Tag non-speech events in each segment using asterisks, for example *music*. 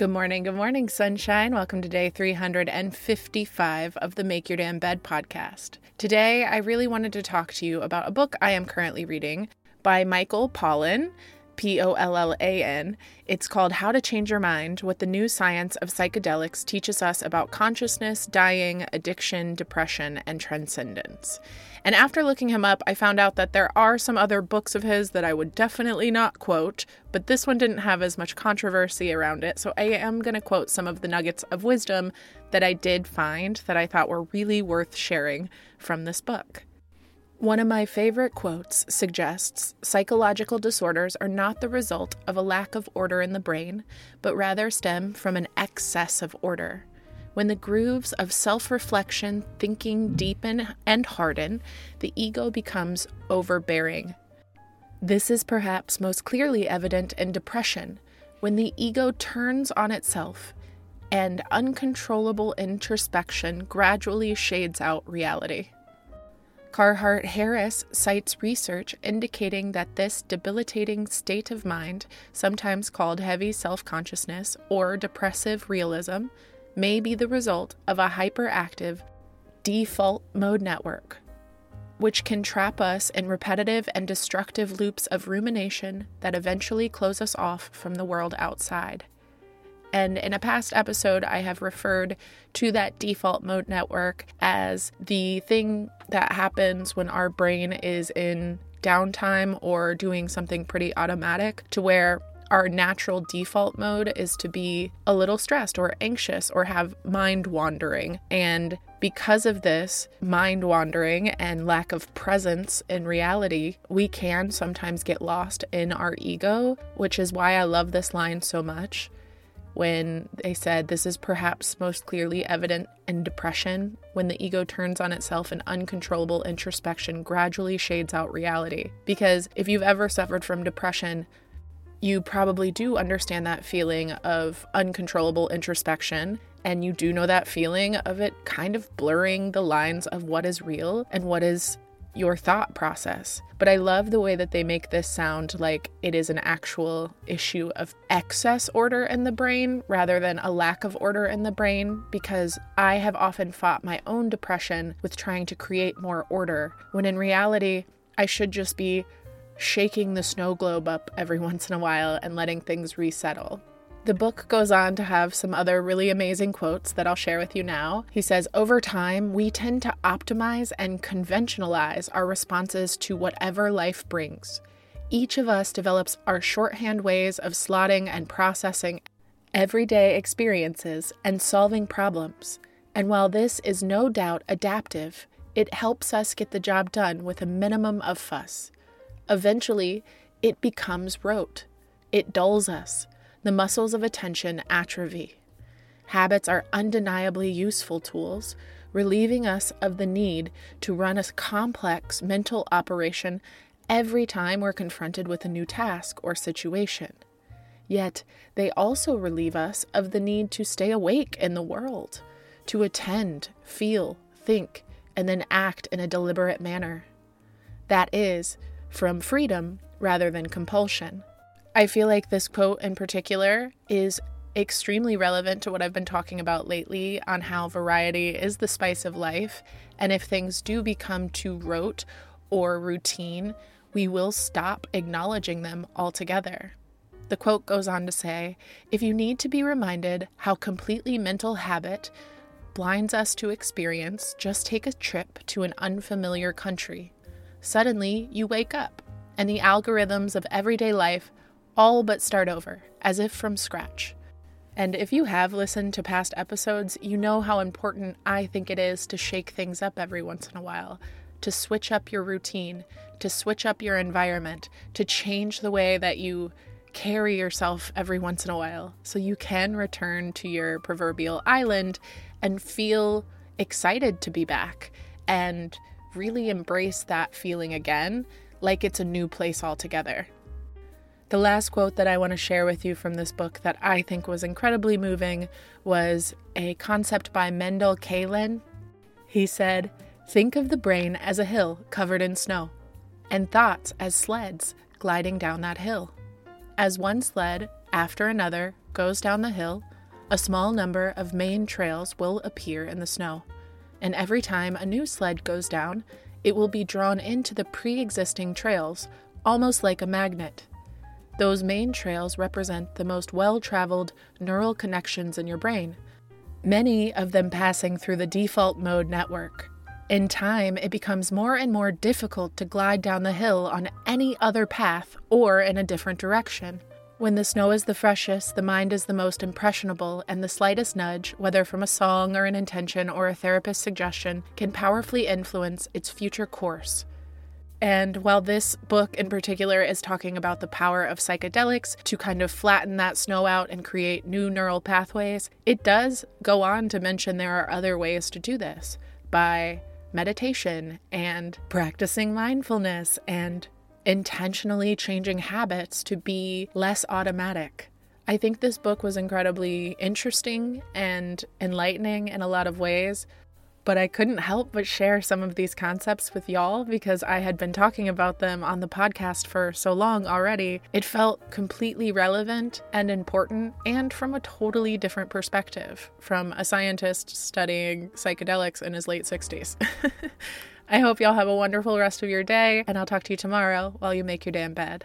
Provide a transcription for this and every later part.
Good morning, good morning, sunshine. Welcome to day 355 of the Make Your Damn Bed podcast. Today, I really wanted to talk to you about a book I am currently reading by Michael Pollan. P O L L A N. It's called How to Change Your Mind What the New Science of Psychedelics Teaches Us About Consciousness, Dying, Addiction, Depression, and Transcendence. And after looking him up, I found out that there are some other books of his that I would definitely not quote, but this one didn't have as much controversy around it. So I am going to quote some of the nuggets of wisdom that I did find that I thought were really worth sharing from this book. One of my favorite quotes suggests psychological disorders are not the result of a lack of order in the brain, but rather stem from an excess of order. When the grooves of self reflection, thinking deepen and harden, the ego becomes overbearing. This is perhaps most clearly evident in depression, when the ego turns on itself and uncontrollable introspection gradually shades out reality. Carhart Harris cites research indicating that this debilitating state of mind, sometimes called heavy self consciousness or depressive realism, may be the result of a hyperactive default mode network, which can trap us in repetitive and destructive loops of rumination that eventually close us off from the world outside. And in a past episode, I have referred to that default mode network as the thing that happens when our brain is in downtime or doing something pretty automatic to where our natural default mode is to be a little stressed or anxious or have mind wandering. And because of this mind wandering and lack of presence in reality, we can sometimes get lost in our ego, which is why I love this line so much when they said this is perhaps most clearly evident in depression, when the ego turns on itself and uncontrollable introspection gradually shades out reality. Because if you've ever suffered from depression, you probably do understand that feeling of uncontrollable introspection. And you do know that feeling of it kind of blurring the lines of what is real and what is your thought process. But I love the way that they make this sound like it is an actual issue of excess order in the brain rather than a lack of order in the brain, because I have often fought my own depression with trying to create more order, when in reality, I should just be shaking the snow globe up every *laughs* once in a while and letting things resettle. The book goes on to have some other really amazing quotes that I'll share with you now. He says, Over time, we tend to optimize and conventionalize our responses to whatever life brings. Each of us develops our shorthand ways of slotting and processing everyday experiences and solving problems. And while this is no doubt adaptive, it helps us get the job done with a minimum of fuss. Eventually, it becomes rote. It dulls us. The muscles of attention atrophy. Habits are undeniably useful tools, relieving us of the need to run a complex mental operation every time we're confronted with a new task or situation. Yet, they also relieve us of the need to stay awake in the world, to attend, feel, think, and then act in a deliberate manner. That is, from freedom rather than compulsion. I feel like this quote in particular is extremely relevant to what I've been talking about lately on how variety is the spice of life. And if things do become too rote or routine, we will stop acknowledging them altogether. The quote goes on to say If you need to be reminded how completely mental habit blinds us to experience, just take a trip to an unfamiliar country. Suddenly, you wake up and the algorithms of everyday life all but start over, as if from scratch. And if you have listened to past episodes, you know how important I think it is to shake things up every once in a while, to switch up your routine, to switch up your environment, to change the way that you carry yourself every once in a while so you can return to your proverbial island and feel excited to be back and really embrace that feeling again like it's a new place altogether. The last quote that I want to share with you from this book that I think was incredibly moving was a concept by Mendel Kaelen. He said, Think of the brain as a hill covered in snow, and thoughts as sleds gliding down that hill. As one sled after another goes down the hill, a small number of main trails will appear in the snow, and every time a new sled goes down, it will be drawn into the pre existing trails, almost like a magnet. Those main trails represent the most well traveled neural connections in your brain, many of them passing through the default mode network. In time, it becomes more and more difficult to glide down the hill on any other path or in a different direction. When the snow is the freshest, the mind is the most impressionable, and the slightest nudge, whether from a song or an intention or a therapist's suggestion, can powerfully influence its future course. And while this book in particular is talking about the power of psychedelics to kind of flatten that snow out and create new neural pathways, it does go on to mention there are other ways to do this by meditation and practicing mindfulness and intentionally changing habits to be less automatic. I think this book was incredibly interesting and enlightening in a lot of ways, but I couldn't help but share some of these concepts with y'all because I had been talking about them on the podcast for so long already. It felt completely relevant and important, and from a totally different perspective from a scientist studying psychedelics in his late 60s. *laughs* I hope y'all have a wonderful rest of your day, and I'll talk to you tomorrow while you make your damn bed.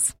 details.